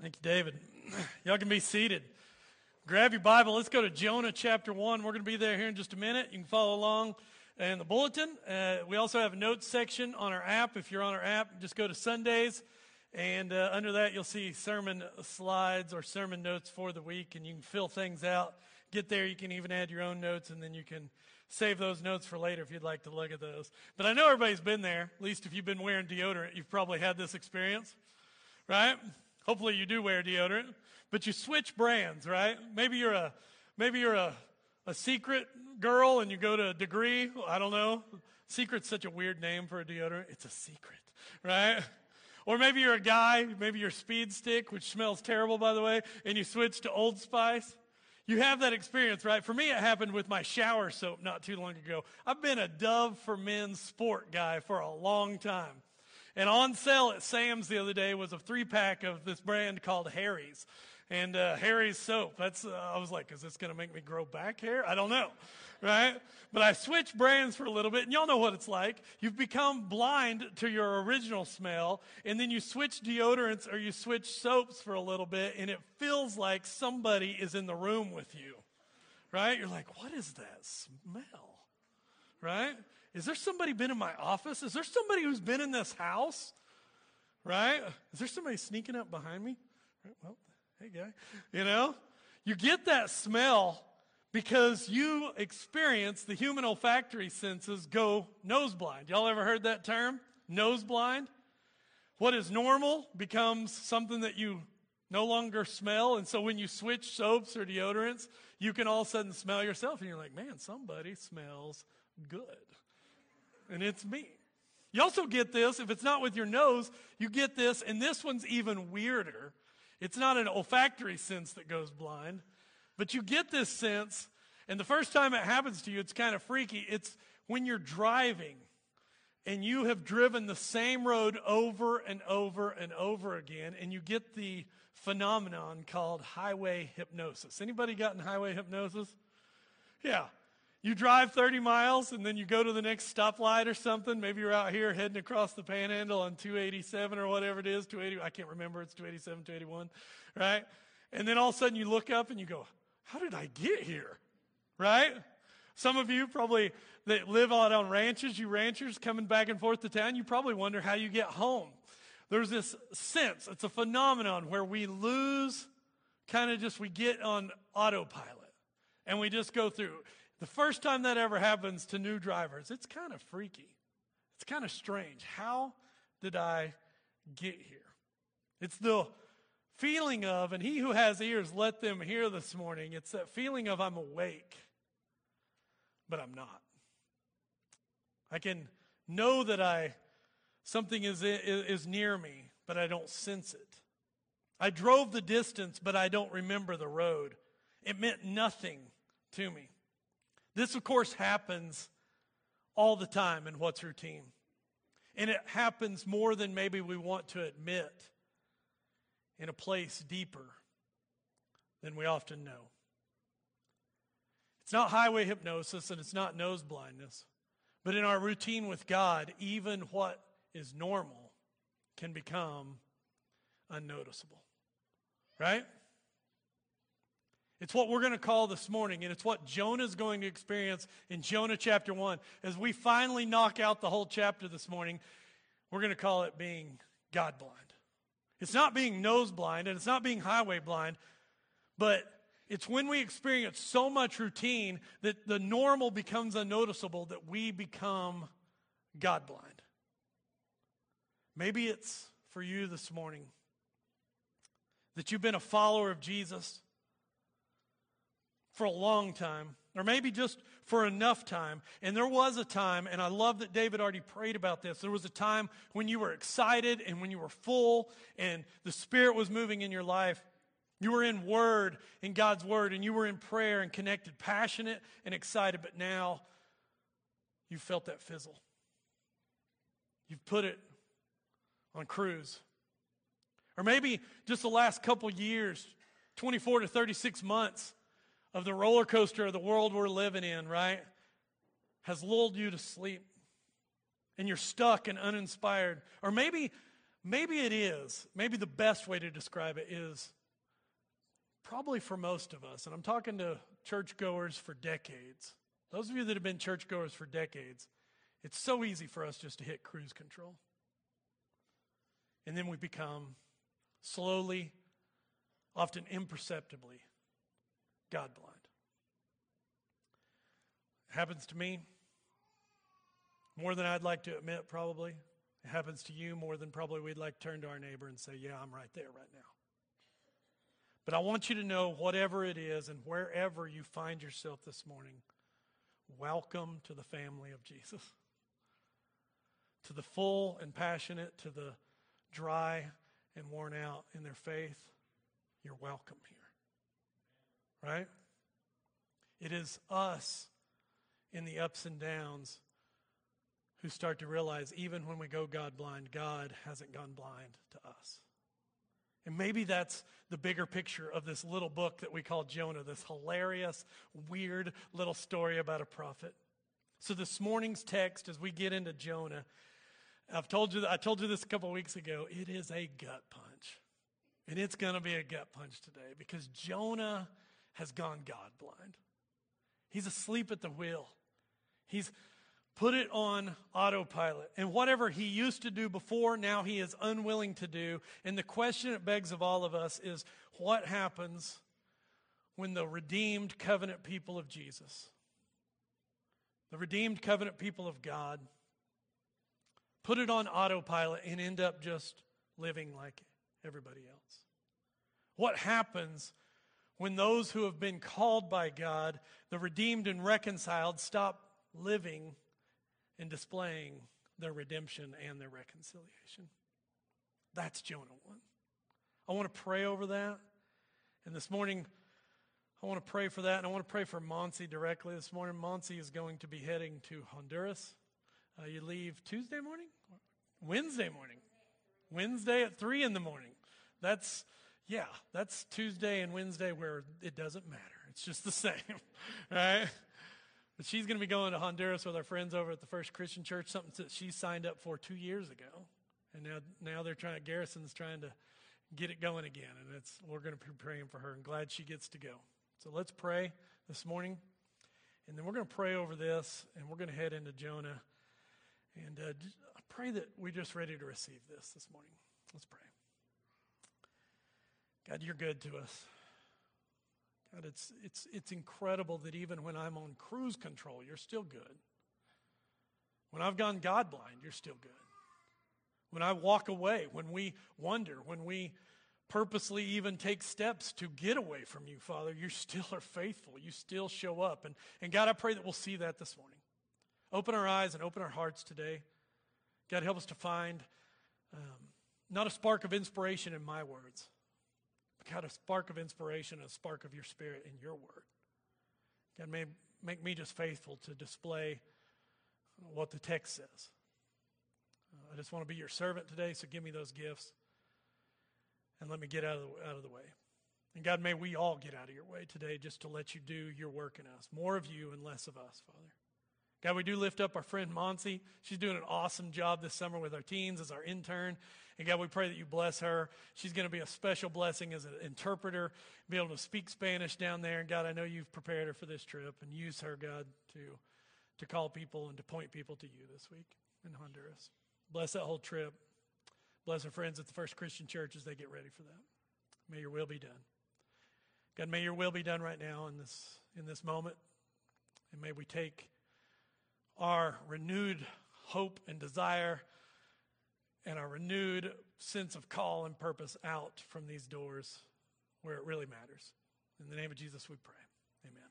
Thank you, David. Y'all can be seated. Grab your Bible. Let's go to Jonah chapter 1. We're going to be there here in just a minute. You can follow along in the bulletin. Uh, we also have a notes section on our app. If you're on our app, just go to Sundays. And uh, under that, you'll see sermon slides or sermon notes for the week, and you can fill things out. Get there, you can even add your own notes, and then you can save those notes for later if you'd like to look at those. But I know everybody's been there. At least if you've been wearing deodorant, you've probably had this experience, right? Hopefully you do wear deodorant, but you switch brands, right? Maybe you're a maybe you're a, a secret girl and you go to a degree. I don't know. Secret's such a weird name for a deodorant. It's a secret, right? Or maybe you're a guy, maybe you're speed stick, which smells terrible by the way, and you switch to Old Spice. You have that experience, right? For me, it happened with my shower soap not too long ago. I've been a Dove for Men sport guy for a long time. And on sale at Sam's the other day was a three pack of this brand called Harry's. And uh, Harry's soap. That's uh, I was like, is this going to make me grow back hair? I don't know, right? But I switched brands for a little bit, and y'all know what it's like. You've become blind to your original smell, and then you switch deodorants or you switch soaps for a little bit, and it feels like somebody is in the room with you, right? You're like, what is that smell, right? Is there somebody been in my office? Is there somebody who's been in this house? Right? Is there somebody sneaking up behind me? Well, hey, guy. You know, you get that smell because you experience the human olfactory senses go nose blind. Y'all ever heard that term? Nose blind? What is normal becomes something that you no longer smell. And so when you switch soaps or deodorants, you can all of a sudden smell yourself and you're like, man, somebody smells good and it's me. You also get this, if it's not with your nose, you get this, and this one's even weirder. It's not an olfactory sense that goes blind, but you get this sense, and the first time it happens to you, it's kind of freaky. It's when you're driving and you have driven the same road over and over and over again, and you get the phenomenon called highway hypnosis. Anybody gotten highway hypnosis? Yeah. You drive 30 miles and then you go to the next stoplight or something. Maybe you're out here heading across the panhandle on 287 or whatever it is, 280. I can't remember. It's 287, 281, right? And then all of a sudden you look up and you go, how did I get here? Right? Some of you probably that live out on ranches, you ranchers coming back and forth to town, you probably wonder how you get home. There's this sense, it's a phenomenon where we lose kind of just, we get on autopilot and we just go through. The first time that ever happens to new drivers, it's kind of freaky. It's kind of strange. How did I get here? It's the feeling of, and he who has ears, let them hear this morning. It's that feeling of I'm awake, but I'm not. I can know that I something is, is near me, but I don't sense it. I drove the distance, but I don't remember the road. It meant nothing to me. This, of course, happens all the time in what's routine. And it happens more than maybe we want to admit in a place deeper than we often know. It's not highway hypnosis and it's not nose blindness, but in our routine with God, even what is normal can become unnoticeable. Right? It's what we're going to call this morning, and it's what Jonah is going to experience in Jonah chapter 1. As we finally knock out the whole chapter this morning, we're going to call it being God blind. It's not being nose blind, and it's not being highway blind, but it's when we experience so much routine that the normal becomes unnoticeable that we become God blind. Maybe it's for you this morning that you've been a follower of Jesus for a long time, or maybe just for enough time. And there was a time, and I love that David already prayed about this. There was a time when you were excited and when you were full and the Spirit was moving in your life. You were in Word, in God's Word, and you were in prayer and connected, passionate and excited, but now you felt that fizzle. You've put it on cruise. Or maybe just the last couple years, 24 to 36 months, of the roller coaster of the world we're living in, right, has lulled you to sleep and you're stuck and uninspired. Or maybe, maybe it is. Maybe the best way to describe it is probably for most of us, and I'm talking to churchgoers for decades. Those of you that have been churchgoers for decades, it's so easy for us just to hit cruise control. And then we become slowly, often imperceptibly, God blind. It happens to me more than I'd like to admit, probably. It happens to you more than probably we'd like to turn to our neighbor and say, Yeah, I'm right there right now. But I want you to know, whatever it is and wherever you find yourself this morning, welcome to the family of Jesus. To the full and passionate, to the dry and worn out in their faith, you're welcome here. Right? It is us in the ups and downs who start to realize even when we go God blind, God hasn't gone blind to us. And maybe that's the bigger picture of this little book that we call Jonah, this hilarious, weird little story about a prophet. So this morning's text, as we get into Jonah, I've told you, I told you this a couple weeks ago, it is a gut punch. And it's going to be a gut punch today because Jonah has gone God blind. He's asleep at the wheel. He's put it on autopilot. And whatever he used to do before, now he is unwilling to do. And the question it begs of all of us is what happens when the redeemed covenant people of Jesus, the redeemed covenant people of God, put it on autopilot and end up just living like everybody else? What happens when those who have been called by God, the redeemed and reconciled, stop living and displaying their redemption and their reconciliation. That's Jonah 1. I want to pray over that. And this morning, I want to pray for that. And I want to pray for Monsi directly this morning. Monsi is going to be heading to Honduras. Uh, you leave Tuesday morning? Wednesday morning. Wednesday at 3 in the morning. That's, yeah, that's Tuesday and Wednesday where it doesn't matter. It's just the same, right? But she's going to be going to Honduras with our friends over at the First Christian Church, something that she signed up for two years ago. And now, now they're trying, Garrison's trying to get it going again. And it's, we're going to be praying for her and glad she gets to go. So let's pray this morning. And then we're going to pray over this and we're going to head into Jonah. And uh, I pray that we're just ready to receive this this morning. Let's pray. God, you're good to us. God, it's, it's, it's incredible that even when I'm on cruise control, you're still good. When I've gone God blind, you're still good. When I walk away, when we wonder, when we purposely even take steps to get away from you, Father, you still are faithful. You still show up. And, and God, I pray that we'll see that this morning. Open our eyes and open our hearts today. God, help us to find um, not a spark of inspiration in my words, God, a spark of inspiration, a spark of your spirit in your word. God, may make me just faithful to display what the text says. Uh, I just want to be your servant today, so give me those gifts and let me get out of the, out of the way. And God, may we all get out of your way today just to let you do your work in us. More of you and less of us, Father. God, we do lift up our friend Monsi. She's doing an awesome job this summer with our teens as our intern. And God, we pray that you bless her. She's going to be a special blessing as an interpreter, be able to speak Spanish down there. And God, I know you've prepared her for this trip and use her, God, to, to call people and to point people to you this week in Honduras. Bless that whole trip. Bless our friends at the First Christian Church as they get ready for that. May your will be done. God, may your will be done right now in this, in this moment. And may we take our renewed hope and desire and our renewed sense of call and purpose out from these doors where it really matters. In the name of Jesus, we pray. Amen.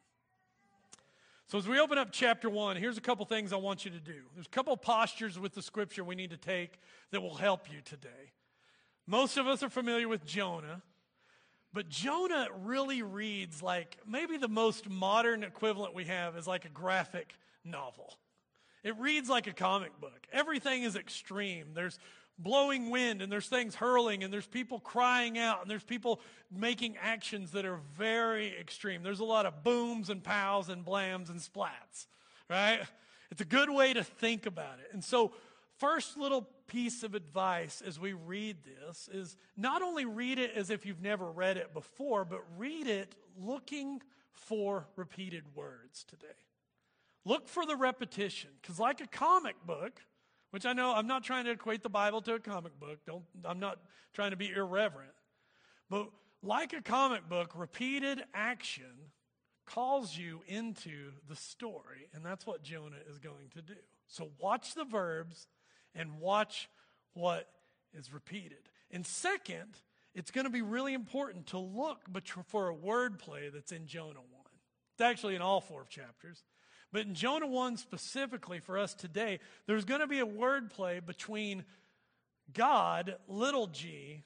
So, as we open up chapter one, here's a couple things I want you to do. There's a couple postures with the scripture we need to take that will help you today. Most of us are familiar with Jonah, but Jonah really reads like maybe the most modern equivalent we have is like a graphic novel. It reads like a comic book. Everything is extreme. There's blowing wind and there's things hurling and there's people crying out and there's people making actions that are very extreme. There's a lot of booms and pows and blams and splats, right? It's a good way to think about it. And so first little piece of advice as we read this is not only read it as if you've never read it before, but read it looking for repeated words today. Look for the repetition, because like a comic book, which I know I'm not trying to equate the Bible to a comic book. Don't I'm not trying to be irreverent. But like a comic book, repeated action calls you into the story, and that's what Jonah is going to do. So watch the verbs and watch what is repeated. And second, it's going to be really important to look for a word play that's in Jonah 1. It's actually in all four chapters. But in Jonah 1 specifically for us today, there's going to be a word play between God, little g,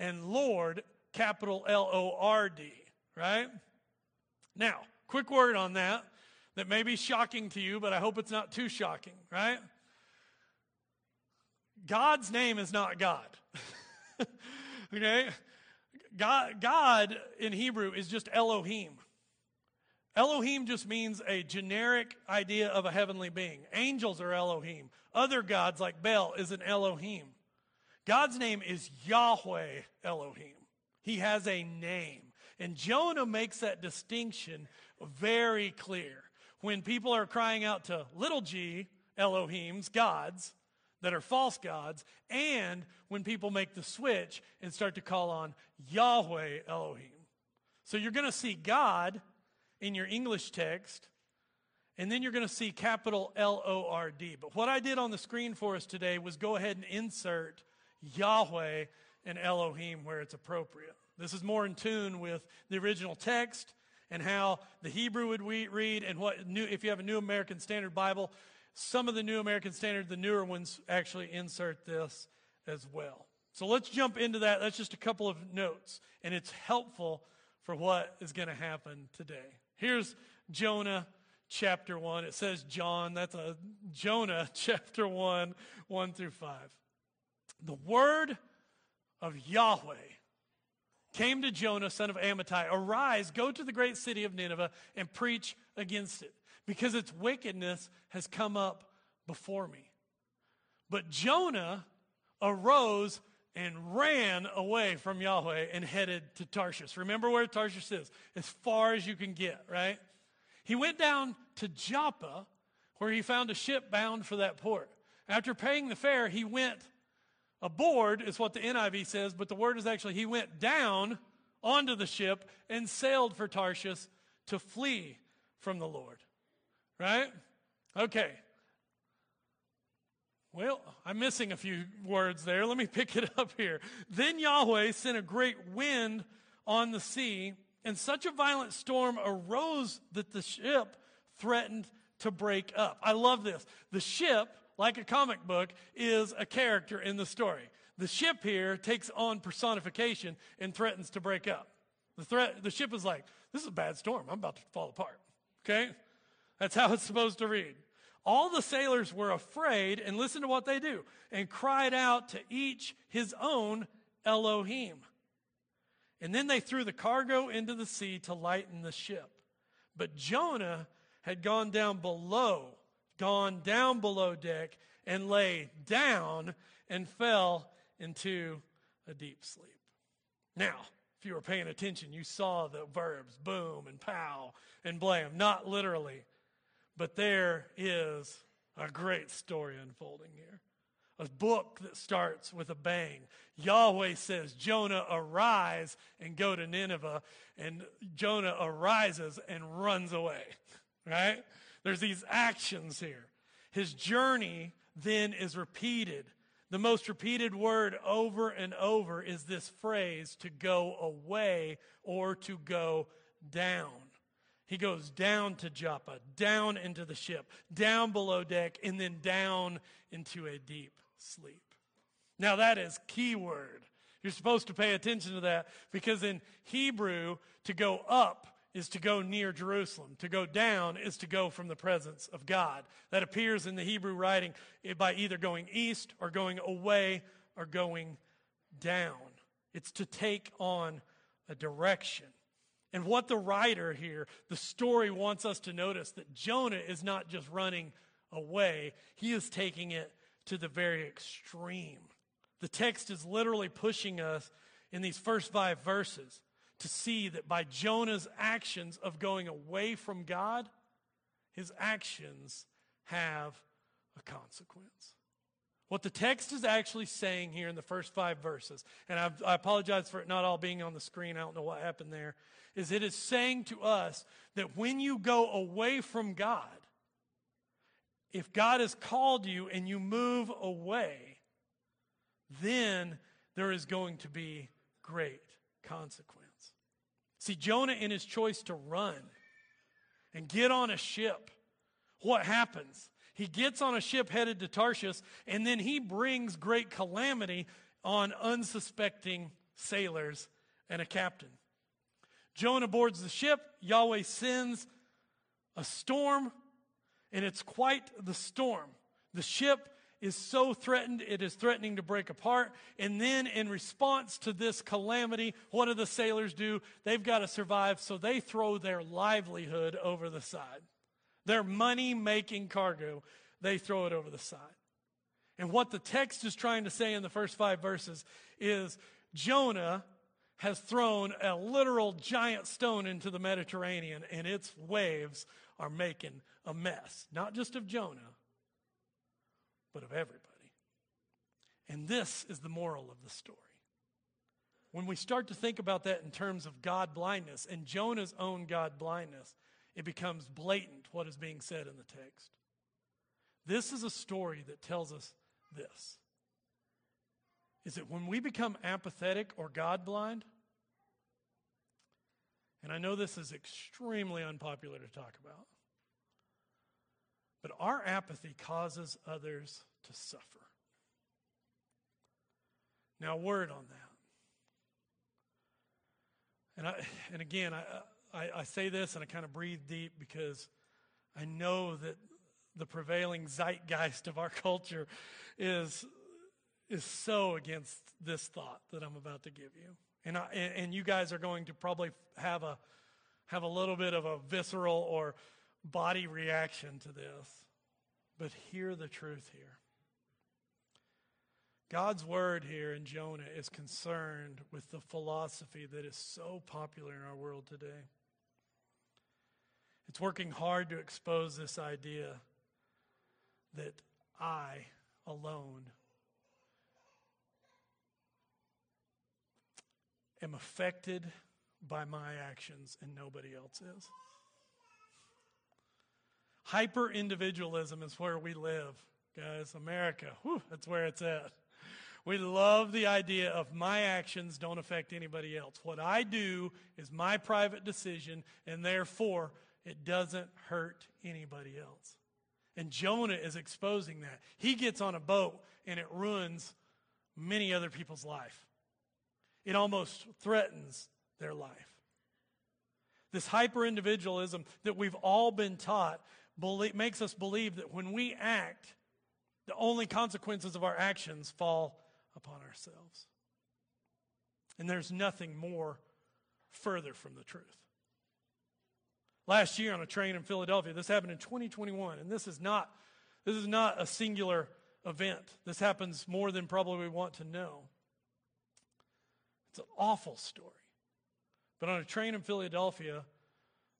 and Lord, capital L O R D, right? Now, quick word on that that may be shocking to you, but I hope it's not too shocking, right? God's name is not God. okay? God, God in Hebrew is just Elohim. Elohim just means a generic idea of a heavenly being. Angels are Elohim. Other gods like Baal is an Elohim. God's name is Yahweh Elohim. He has a name. And Jonah makes that distinction very clear. When people are crying out to little g Elohims, gods, that are false gods, and when people make the switch and start to call on Yahweh Elohim. So you're going to see God in your English text, and then you're going to see capital L O R D. But what I did on the screen for us today was go ahead and insert Yahweh and Elohim where it's appropriate. This is more in tune with the original text and how the Hebrew would read, and what new, if you have a New American Standard Bible, some of the New American Standard, the newer ones, actually insert this as well. So let's jump into that. That's just a couple of notes, and it's helpful for what is going to happen today. Here's Jonah chapter 1. It says John. That's a Jonah chapter 1, 1 through 5. The word of Yahweh came to Jonah, son of Amittai Arise, go to the great city of Nineveh, and preach against it because its wickedness has come up before me. But Jonah arose and ran away from Yahweh and headed to Tarshish. Remember where Tarshish is? As far as you can get, right? He went down to Joppa, where he found a ship bound for that port. After paying the fare, he went aboard, is what the NIV says, but the word is actually he went down onto the ship and sailed for Tarshish to flee from the Lord. Right? Okay. Well, I'm missing a few words there. Let me pick it up here. Then Yahweh sent a great wind on the sea, and such a violent storm arose that the ship threatened to break up. I love this. The ship, like a comic book, is a character in the story. The ship here takes on personification and threatens to break up. The threat the ship is like, this is a bad storm. I'm about to fall apart. Okay? That's how it's supposed to read. All the sailors were afraid, and listen to what they do, and cried out to each his own Elohim. And then they threw the cargo into the sea to lighten the ship. But Jonah had gone down below, gone down below deck, and lay down and fell into a deep sleep. Now, if you were paying attention, you saw the verbs boom and pow and blam, not literally. But there is a great story unfolding here. A book that starts with a bang. Yahweh says, Jonah, arise and go to Nineveh. And Jonah arises and runs away, right? There's these actions here. His journey then is repeated. The most repeated word over and over is this phrase to go away or to go down. He goes down to Joppa, down into the ship, down below deck, and then down into a deep sleep. Now, that is key word. You're supposed to pay attention to that because in Hebrew, to go up is to go near Jerusalem. To go down is to go from the presence of God. That appears in the Hebrew writing by either going east or going away or going down. It's to take on a direction. And what the writer here, the story wants us to notice that Jonah is not just running away, he is taking it to the very extreme. The text is literally pushing us in these first five verses to see that by Jonah's actions of going away from God, his actions have a consequence. What the text is actually saying here in the first five verses, and I've, i apologize for it not all being on the screen, I don't know what happened there, is it is saying to us that when you go away from God, if God has called you and you move away, then there is going to be great consequence. See, Jonah, in his choice to run and get on a ship, what happens? He gets on a ship headed to Tarshish, and then he brings great calamity on unsuspecting sailors and a captain. Jonah boards the ship. Yahweh sends a storm, and it's quite the storm. The ship is so threatened, it is threatening to break apart. And then, in response to this calamity, what do the sailors do? They've got to survive, so they throw their livelihood over the side. Their money making cargo, they throw it over the side. And what the text is trying to say in the first five verses is Jonah has thrown a literal giant stone into the Mediterranean, and its waves are making a mess, not just of Jonah, but of everybody. And this is the moral of the story. When we start to think about that in terms of God blindness and Jonah's own God blindness, it becomes blatant what is being said in the text. This is a story that tells us this is that when we become apathetic or God blind, and I know this is extremely unpopular to talk about, but our apathy causes others to suffer. Now, word on that. And, I, and again, I, I, I say this and I kind of breathe deep because I know that the prevailing zeitgeist of our culture is, is so against this thought that I'm about to give you. And, I, and you guys are going to probably have a, have a little bit of a visceral or body reaction to this, but hear the truth here. God's word here in Jonah is concerned with the philosophy that is so popular in our world today. It's working hard to expose this idea that I alone am affected by my actions and nobody else is. Hyper individualism is where we live, guys. America, whew, that's where it's at. We love the idea of my actions don't affect anybody else. What I do is my private decision, and therefore it doesn't hurt anybody else. And Jonah is exposing that. He gets on a boat and it ruins many other people's life. It almost threatens their life. This hyper individualism that we've all been taught believe, makes us believe that when we act, the only consequences of our actions fall upon ourselves. And there's nothing more further from the truth. Last year on a train in Philadelphia, this happened in 2021, and this is not this is not a singular event. This happens more than probably we want to know. It's an awful story. But on a train in Philadelphia,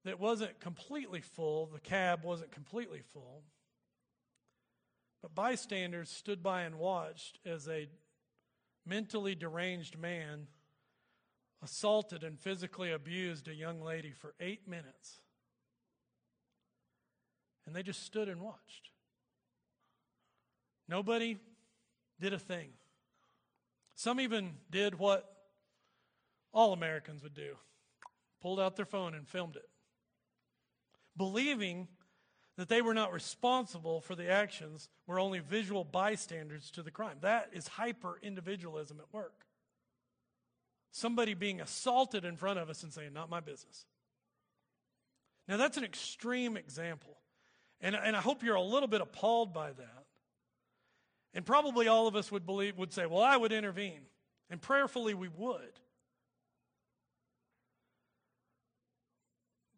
that wasn't completely full, the cab wasn't completely full. But bystanders stood by and watched as a mentally deranged man assaulted and physically abused a young lady for eight minutes. And they just stood and watched. Nobody did a thing. Some even did what all Americans would do pulled out their phone and filmed it believing that they were not responsible for the actions, were only visual bystanders to the crime. That is hyper individualism at work. Somebody being assaulted in front of us and saying, Not my business. Now, that's an extreme example. And, and I hope you're a little bit appalled by that. And probably all of us would believe would say, Well, I would intervene. And prayerfully we would.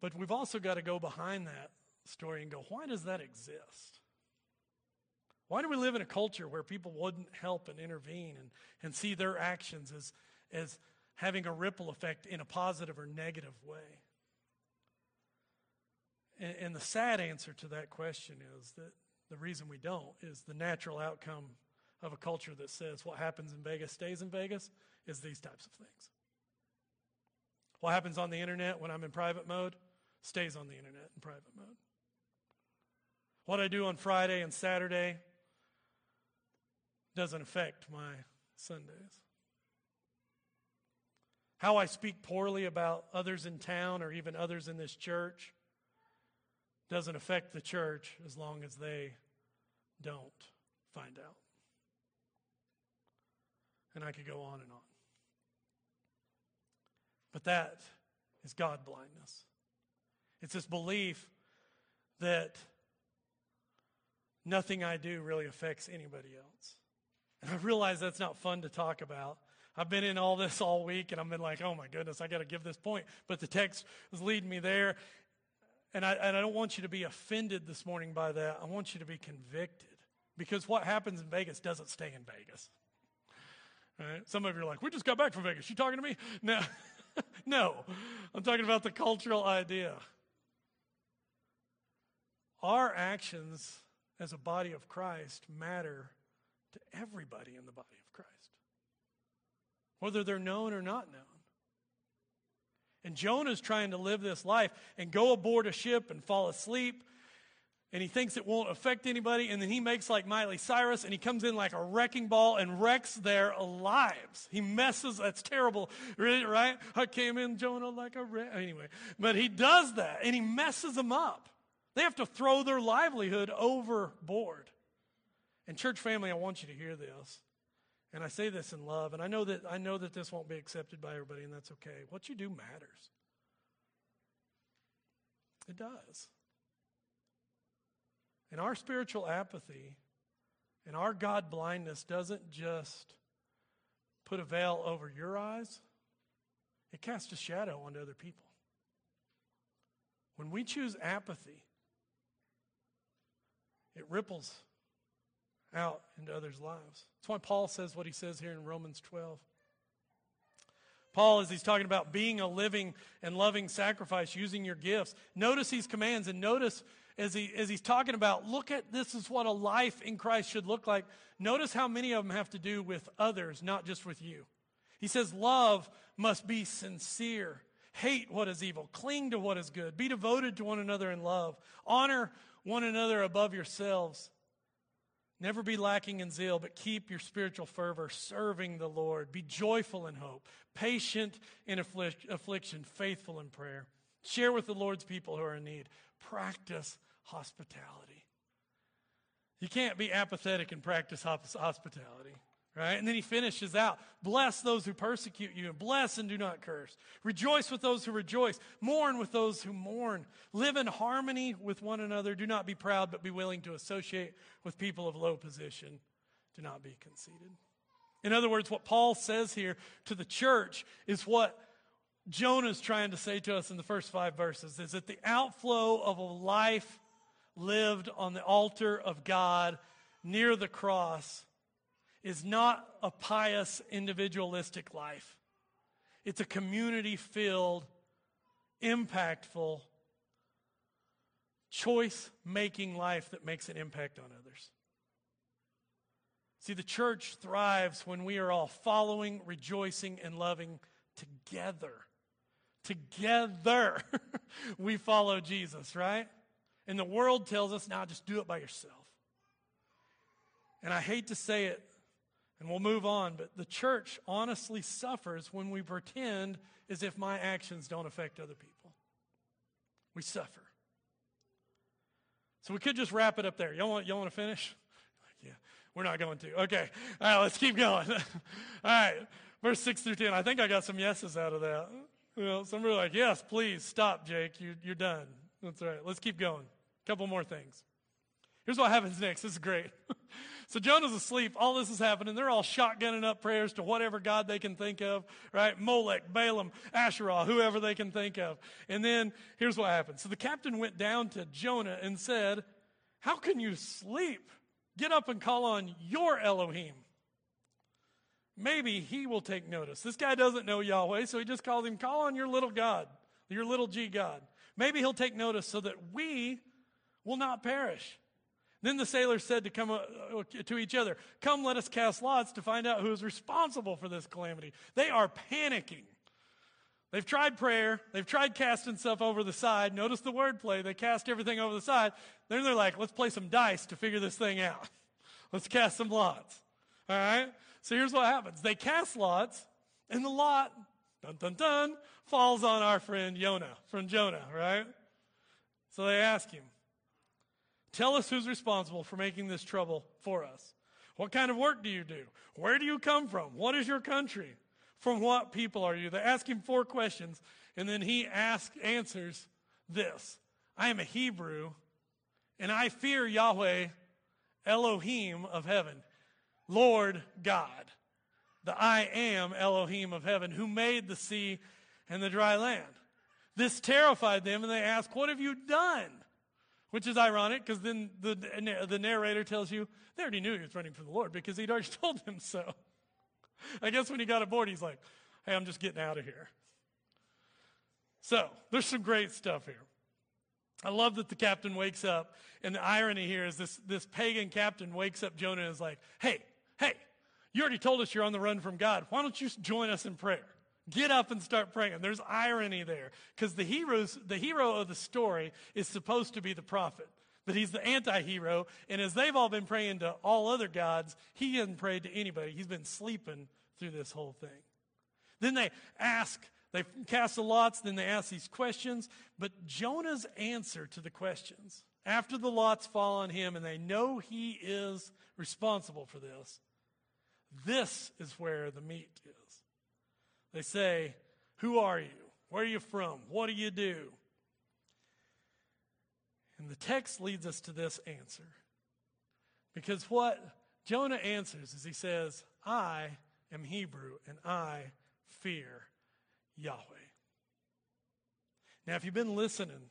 But we've also got to go behind that story and go, why does that exist? Why do we live in a culture where people wouldn't help and intervene and, and see their actions as, as having a ripple effect in a positive or negative way? And, and the sad answer to that question is that the reason we don't is the natural outcome of a culture that says what happens in Vegas stays in Vegas is these types of things. What happens on the internet when I'm in private mode stays on the internet in private mode. What I do on Friday and Saturday doesn't affect my Sundays. How I speak poorly about others in town or even others in this church doesn't affect the church as long as they don't find out. And I could go on and on. But that is God blindness. It's this belief that nothing I do really affects anybody else. And I realize that's not fun to talk about. I've been in all this all week and I've been like, oh my goodness, I got to give this point. But the text was leading me there. And I, and I don't want you to be offended this morning by that. I want you to be convicted. Because what happens in Vegas doesn't stay in Vegas. Right? Some of you are like, we just got back from Vegas. You talking to me? No. no. I'm talking about the cultural idea. Our actions as a body of Christ matter to everybody in the body of Christ, whether they're known or not known. And Jonah's trying to live this life and go aboard a ship and fall asleep. And he thinks it won't affect anybody. And then he makes like Miley Cyrus and he comes in like a wrecking ball and wrecks their lives. He messes, that's terrible, right? I came in, Jonah, like a wreck. Anyway, but he does that and he messes them up. They have to throw their livelihood overboard. And church family, I want you to hear this. And I say this in love, and I know that I know that this won't be accepted by everybody, and that's okay. What you do matters. It does. And our spiritual apathy and our God blindness doesn't just put a veil over your eyes, it casts a shadow onto other people. When we choose apathy, it ripples out into others' lives. That's why Paul says what he says here in Romans 12. Paul, as he's talking about being a living and loving sacrifice, using your gifts, notice these commands and notice as, he, as he's talking about, look at this is what a life in Christ should look like. Notice how many of them have to do with others, not just with you. He says, Love must be sincere. Hate what is evil. Cling to what is good. Be devoted to one another in love. Honor one another above yourselves. Never be lacking in zeal, but keep your spiritual fervor, serving the Lord. Be joyful in hope, patient in affliction, faithful in prayer. Share with the Lord's people who are in need. Practice hospitality. You can't be apathetic and practice hospitality. Right? And then he finishes out Bless those who persecute you, and bless and do not curse. Rejoice with those who rejoice, mourn with those who mourn. Live in harmony with one another. Do not be proud, but be willing to associate with people of low position. Do not be conceited. In other words, what Paul says here to the church is what Jonah is trying to say to us in the first five verses is that the outflow of a life lived on the altar of God near the cross is not a pious individualistic life. It's a community filled, impactful, choice making life that makes an impact on others. See, the church thrives when we are all following, rejoicing, and loving together. Together, we follow Jesus, right? And the world tells us, now just do it by yourself. And I hate to say it, and we'll move on. But the church honestly suffers when we pretend as if my actions don't affect other people. We suffer. So we could just wrap it up there. Y'all want, y'all want to finish? Yeah, we're not going to. Okay. All right, let's keep going. All right, verse 6 through 10. I think I got some yeses out of that. Well, some are like, yes, please stop, Jake. You, you're done. That's right. Let's keep going. A couple more things. Here's what happens next. This is great. So Jonah's asleep. All this is happening. They're all shotgunning up prayers to whatever God they can think of, right? Molech, Balaam, Asherah, whoever they can think of. And then here's what happens. So the captain went down to Jonah and said, How can you sleep? Get up and call on your Elohim. Maybe he will take notice. This guy doesn't know Yahweh, so he just calls him, Call on your little God, your little g God. Maybe he'll take notice so that we will not perish. Then the sailors said to come uh, to each other, "Come, let us cast lots to find out who is responsible for this calamity." They are panicking. They've tried prayer. They've tried casting stuff over the side. Notice the wordplay. They cast everything over the side. Then they're like, "Let's play some dice to figure this thing out. Let's cast some lots." All right. So here's what happens. They cast lots, and the lot, dun dun dun, falls on our friend Jonah from Jonah. Right. So they ask him, Tell us who's responsible for making this trouble for us. What kind of work do you do? Where do you come from? What is your country? From what people are you? They ask him four questions, and then he asks, answers this I am a Hebrew, and I fear Yahweh, Elohim of heaven, Lord God, the I am Elohim of heaven, who made the sea and the dry land. This terrified them, and they asked, What have you done? Which is ironic because then the, the narrator tells you they already knew he was running from the Lord because he'd already told them so. I guess when he got aboard, he's like, hey, I'm just getting out of here. So there's some great stuff here. I love that the captain wakes up, and the irony here is this, this pagan captain wakes up Jonah and is like, hey, hey, you already told us you're on the run from God. Why don't you join us in prayer? Get up and start praying. There's irony there because the heroes, the hero of the story is supposed to be the prophet, but he's the anti-hero. And as they've all been praying to all other gods, he hasn't prayed to anybody. He's been sleeping through this whole thing. Then they ask, they cast the lots, then they ask these questions. But Jonah's answer to the questions, after the lots fall on him and they know he is responsible for this, this is where the meat is. They say, Who are you? Where are you from? What do you do? And the text leads us to this answer. Because what Jonah answers is he says, I am Hebrew and I fear Yahweh. Now, if you've been listening,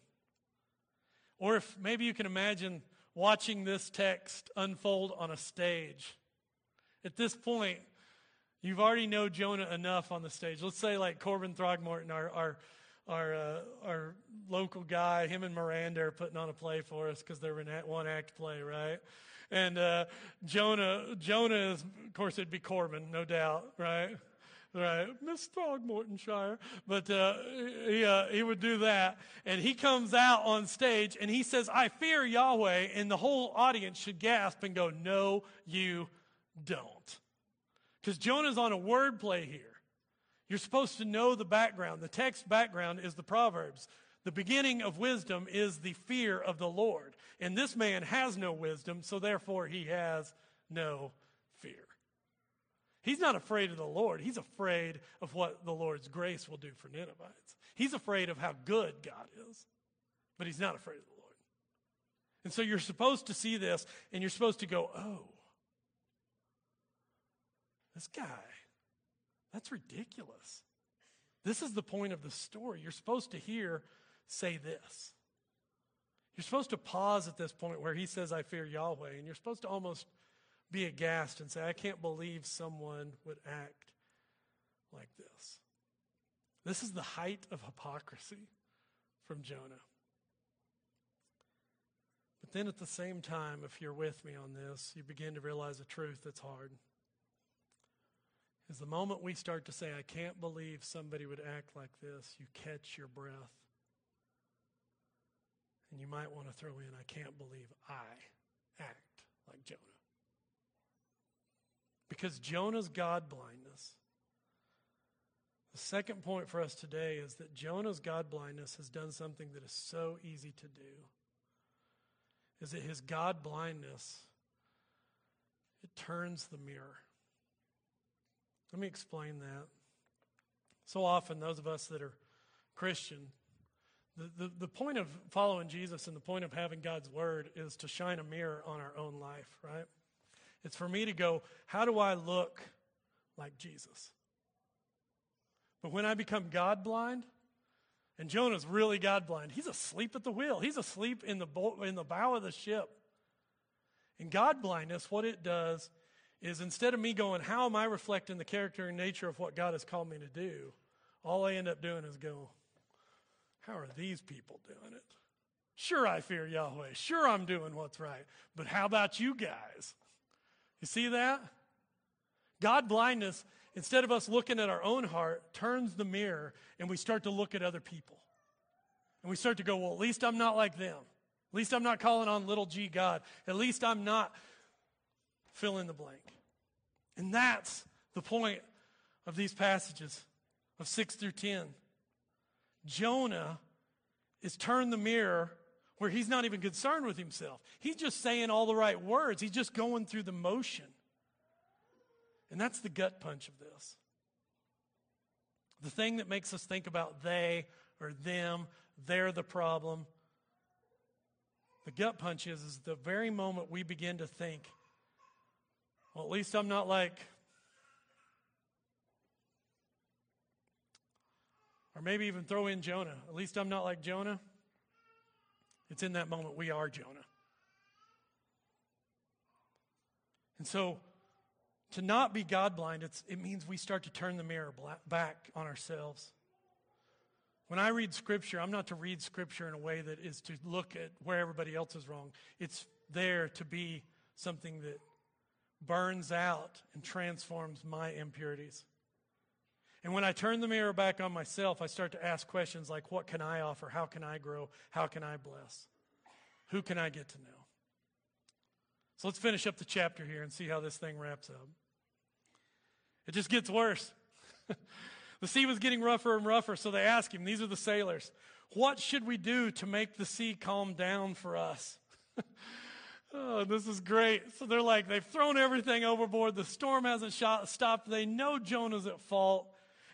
or if maybe you can imagine watching this text unfold on a stage, at this point, You've already know Jonah enough on the stage. Let's say like Corbin Throgmorton, our our our, uh, our local guy, him and Miranda are putting on a play for us because they're in one act play, right? And uh, Jonah, Jonah is, of course, it'd be Corbin, no doubt, right? Right, Miss Throgmortonshire. But uh, he, uh, he would do that. And he comes out on stage and he says, I fear Yahweh. And the whole audience should gasp and go, No, you don't. Because Jonah's on a wordplay here. You're supposed to know the background. The text background is the Proverbs. The beginning of wisdom is the fear of the Lord. And this man has no wisdom, so therefore he has no fear. He's not afraid of the Lord. He's afraid of what the Lord's grace will do for Ninevites. He's afraid of how good God is, but he's not afraid of the Lord. And so you're supposed to see this and you're supposed to go, oh, this guy, that's ridiculous. This is the point of the story. You're supposed to hear say this. You're supposed to pause at this point where he says, I fear Yahweh, and you're supposed to almost be aghast and say, I can't believe someone would act like this. This is the height of hypocrisy from Jonah. But then at the same time, if you're with me on this, you begin to realize a truth that's hard is the moment we start to say, I can't believe somebody would act like this, you catch your breath. And you might want to throw in, I can't believe I act like Jonah. Because Jonah's God blindness. The second point for us today is that Jonah's God blindness has done something that is so easy to do. Is that his God blindness it turns the mirror. Let me explain that. So often, those of us that are Christian, the, the, the point of following Jesus and the point of having God's word is to shine a mirror on our own life, right? It's for me to go, how do I look like Jesus? But when I become God blind, and Jonah's really God blind, he's asleep at the wheel. He's asleep in the, boat, in the bow of the ship. And God blindness, what it does is instead of me going, How am I reflecting the character and nature of what God has called me to do? All I end up doing is go, How are these people doing it? Sure, I fear Yahweh. Sure, I'm doing what's right. But how about you guys? You see that? God blindness, instead of us looking at our own heart, turns the mirror and we start to look at other people. And we start to go, well, at least I'm not like them. At least I'm not calling on little g God. At least I'm not fill in the blank. And that's the point of these passages of 6 through 10. Jonah is turned the mirror where he's not even concerned with himself. He's just saying all the right words, he's just going through the motion. And that's the gut punch of this. The thing that makes us think about they or them, they're the problem. The gut punch is, is the very moment we begin to think, well, at least I'm not like, or maybe even throw in Jonah. At least I'm not like Jonah. It's in that moment we are Jonah. And so, to not be God blind, it means we start to turn the mirror back on ourselves. When I read Scripture, I'm not to read Scripture in a way that is to look at where everybody else is wrong. It's there to be something that burns out and transforms my impurities. And when I turn the mirror back on myself, I start to ask questions like what can I offer? How can I grow? How can I bless? Who can I get to know? So let's finish up the chapter here and see how this thing wraps up. It just gets worse. the sea was getting rougher and rougher, so they ask him, these are the sailors, what should we do to make the sea calm down for us? oh, this is great. So they're like, they've thrown everything overboard. The storm hasn't shot, stopped. They know Jonah's at fault.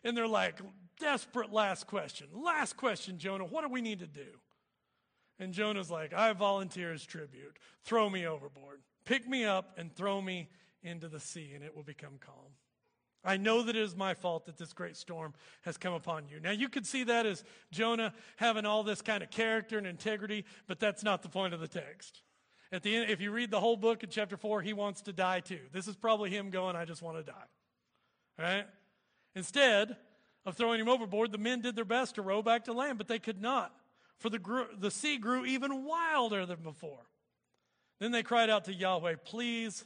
And they're like, desperate last question. Last question, Jonah. What do we need to do? And Jonah's like, I volunteer as tribute. Throw me overboard. Pick me up and throw me into the sea, and it will become calm. I know that it is my fault that this great storm has come upon you. Now, you could see that as Jonah having all this kind of character and integrity, but that's not the point of the text. At the end, if you read the whole book in chapter 4, he wants to die too. This is probably him going, I just want to die. Right? Instead of throwing him overboard, the men did their best to row back to land, but they could not, for the, the sea grew even wilder than before. Then they cried out to Yahweh, Please,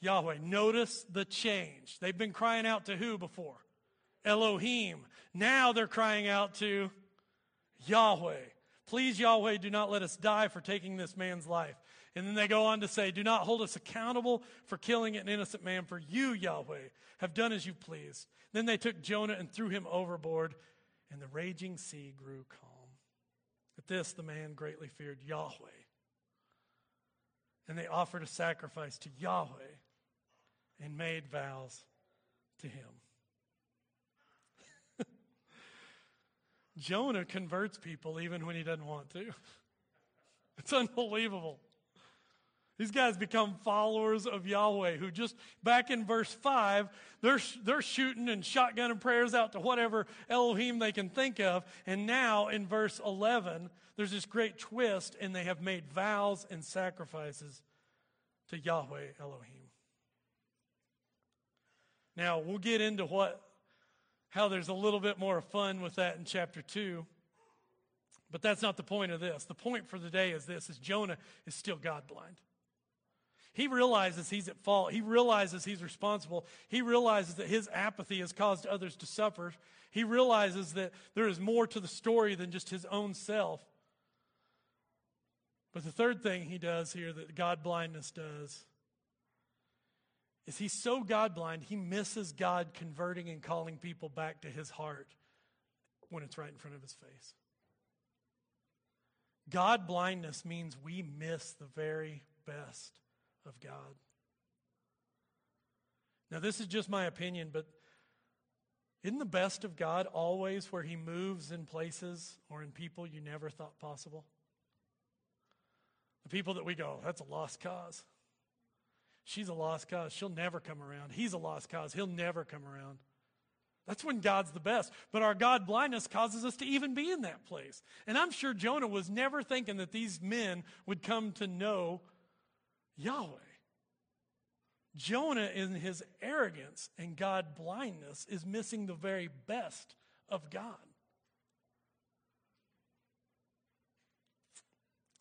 Yahweh, notice the change. They've been crying out to who before? Elohim. Now they're crying out to Yahweh. Please, Yahweh, do not let us die for taking this man's life. And then they go on to say, Do not hold us accountable for killing an innocent man, for you, Yahweh, have done as you pleased. Then they took Jonah and threw him overboard, and the raging sea grew calm. At this, the man greatly feared Yahweh. And they offered a sacrifice to Yahweh and made vows to him. Jonah converts people even when he doesn't want to. It's unbelievable. These guys become followers of Yahweh who just back in verse 5, they're, they're shooting and shotgunning prayers out to whatever Elohim they can think of. And now in verse 11, there's this great twist, and they have made vows and sacrifices to Yahweh Elohim. Now, we'll get into what how there's a little bit more fun with that in chapter 2. But that's not the point of this. The point for the day is this is Jonah is still God blind. He realizes he's at fault. He realizes he's responsible. He realizes that his apathy has caused others to suffer. He realizes that there is more to the story than just his own self. But the third thing he does here that God blindness does is he's so God blind, he misses God converting and calling people back to his heart when it's right in front of his face. God blindness means we miss the very best of God. Now, this is just my opinion, but isn't the best of God always where He moves in places or in people you never thought possible? The people that we go, that's a lost cause. She's a lost cause. She'll never come around. He's a lost cause. He'll never come around. That's when God's the best. But our God blindness causes us to even be in that place. And I'm sure Jonah was never thinking that these men would come to know Yahweh. Jonah, in his arrogance and God blindness, is missing the very best of God.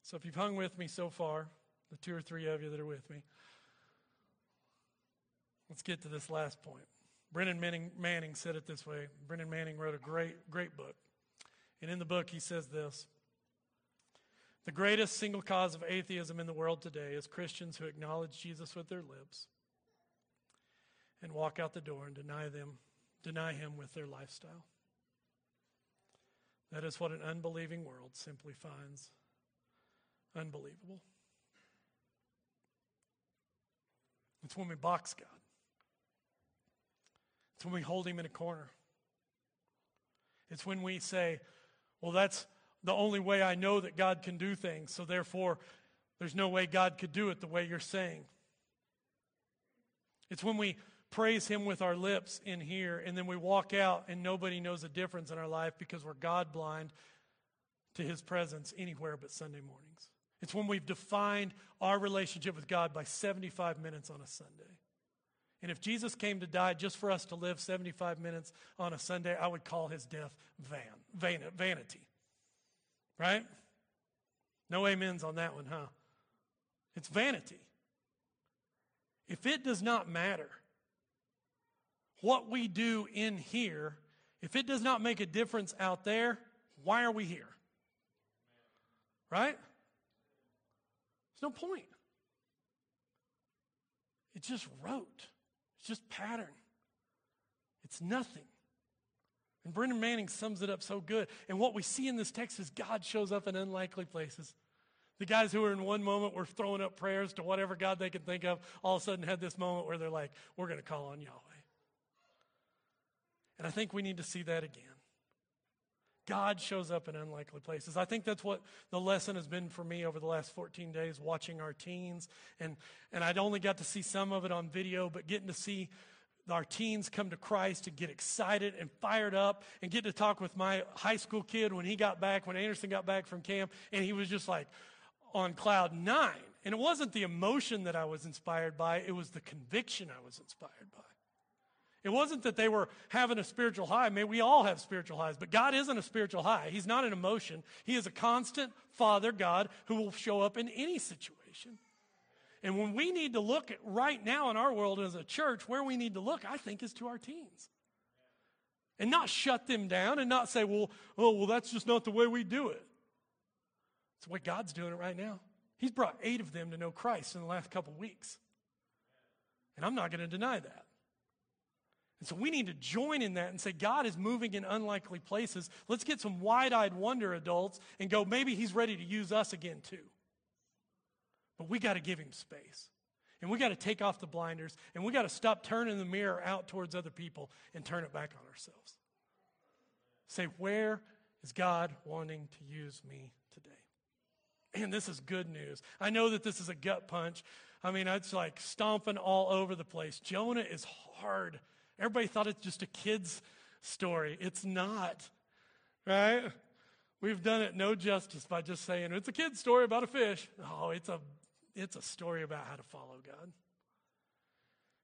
So, if you've hung with me so far, the two or three of you that are with me, let's get to this last point. Brennan Manning, Manning said it this way. Brennan Manning wrote a great, great book. And in the book, he says this The greatest single cause of atheism in the world today is Christians who acknowledge Jesus with their lips and walk out the door and deny them, deny him with their lifestyle. That is what an unbelieving world simply finds unbelievable. It's when we box God. It's when we hold him in a corner. It's when we say, well, that's the only way I know that God can do things, so therefore there's no way God could do it the way you're saying. It's when we praise Him with our lips in here, and then we walk out and nobody knows a difference in our life because we're God blind to His presence anywhere but Sunday mornings. It's when we've defined our relationship with God by 75 minutes on a Sunday. And if Jesus came to die just for us to live 75 minutes on a Sunday, I would call his death van, van, vanity. Right? No amens on that one, huh? It's vanity. If it does not matter what we do in here, if it does not make a difference out there, why are we here? Right? There's no point. It's just rote. It's just pattern. It's nothing. And Brennan Manning sums it up so good. And what we see in this text is God shows up in unlikely places. The guys who were in one moment were throwing up prayers to whatever God they could think of, all of a sudden had this moment where they're like, we're going to call on Yahweh. And I think we need to see that again. God shows up in unlikely places. I think that's what the lesson has been for me over the last 14 days, watching our teens. And, and I'd only got to see some of it on video, but getting to see our teens come to Christ and get excited and fired up and get to talk with my high school kid when he got back, when Anderson got back from camp, and he was just like on cloud nine. And it wasn't the emotion that I was inspired by, it was the conviction I was inspired by. It wasn't that they were having a spiritual high. Mean, we all have spiritual highs, but God isn't a spiritual high. He's not an emotion. He is a constant Father God who will show up in any situation. And when we need to look at right now in our world as a church, where we need to look, I think, is to our teens. And not shut them down and not say, well, oh, well, that's just not the way we do it. It's the way God's doing it right now. He's brought eight of them to know Christ in the last couple weeks. And I'm not going to deny that. And so we need to join in that and say, God is moving in unlikely places. Let's get some wide eyed wonder adults and go, maybe He's ready to use us again too. But we got to give Him space. And we got to take off the blinders and we got to stop turning the mirror out towards other people and turn it back on ourselves. Say, where is God wanting to use me today? And this is good news. I know that this is a gut punch. I mean, it's like stomping all over the place. Jonah is hard Everybody thought it's just a kid's story. It's not, right? We've done it no justice by just saying it's a kid's story about a fish. Oh, it's a, it's a story about how to follow God.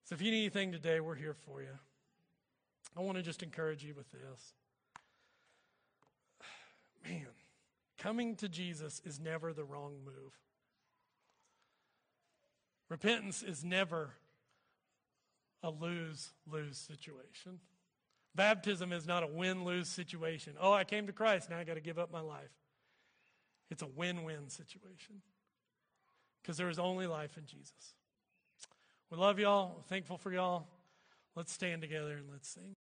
So if you need anything today, we're here for you. I want to just encourage you with this. Man, coming to Jesus is never the wrong move. Repentance is never a lose lose situation. Baptism is not a win lose situation. Oh, I came to Christ, now I got to give up my life. It's a win win situation because there is only life in Jesus. We love y'all, thankful for y'all. Let's stand together and let's sing.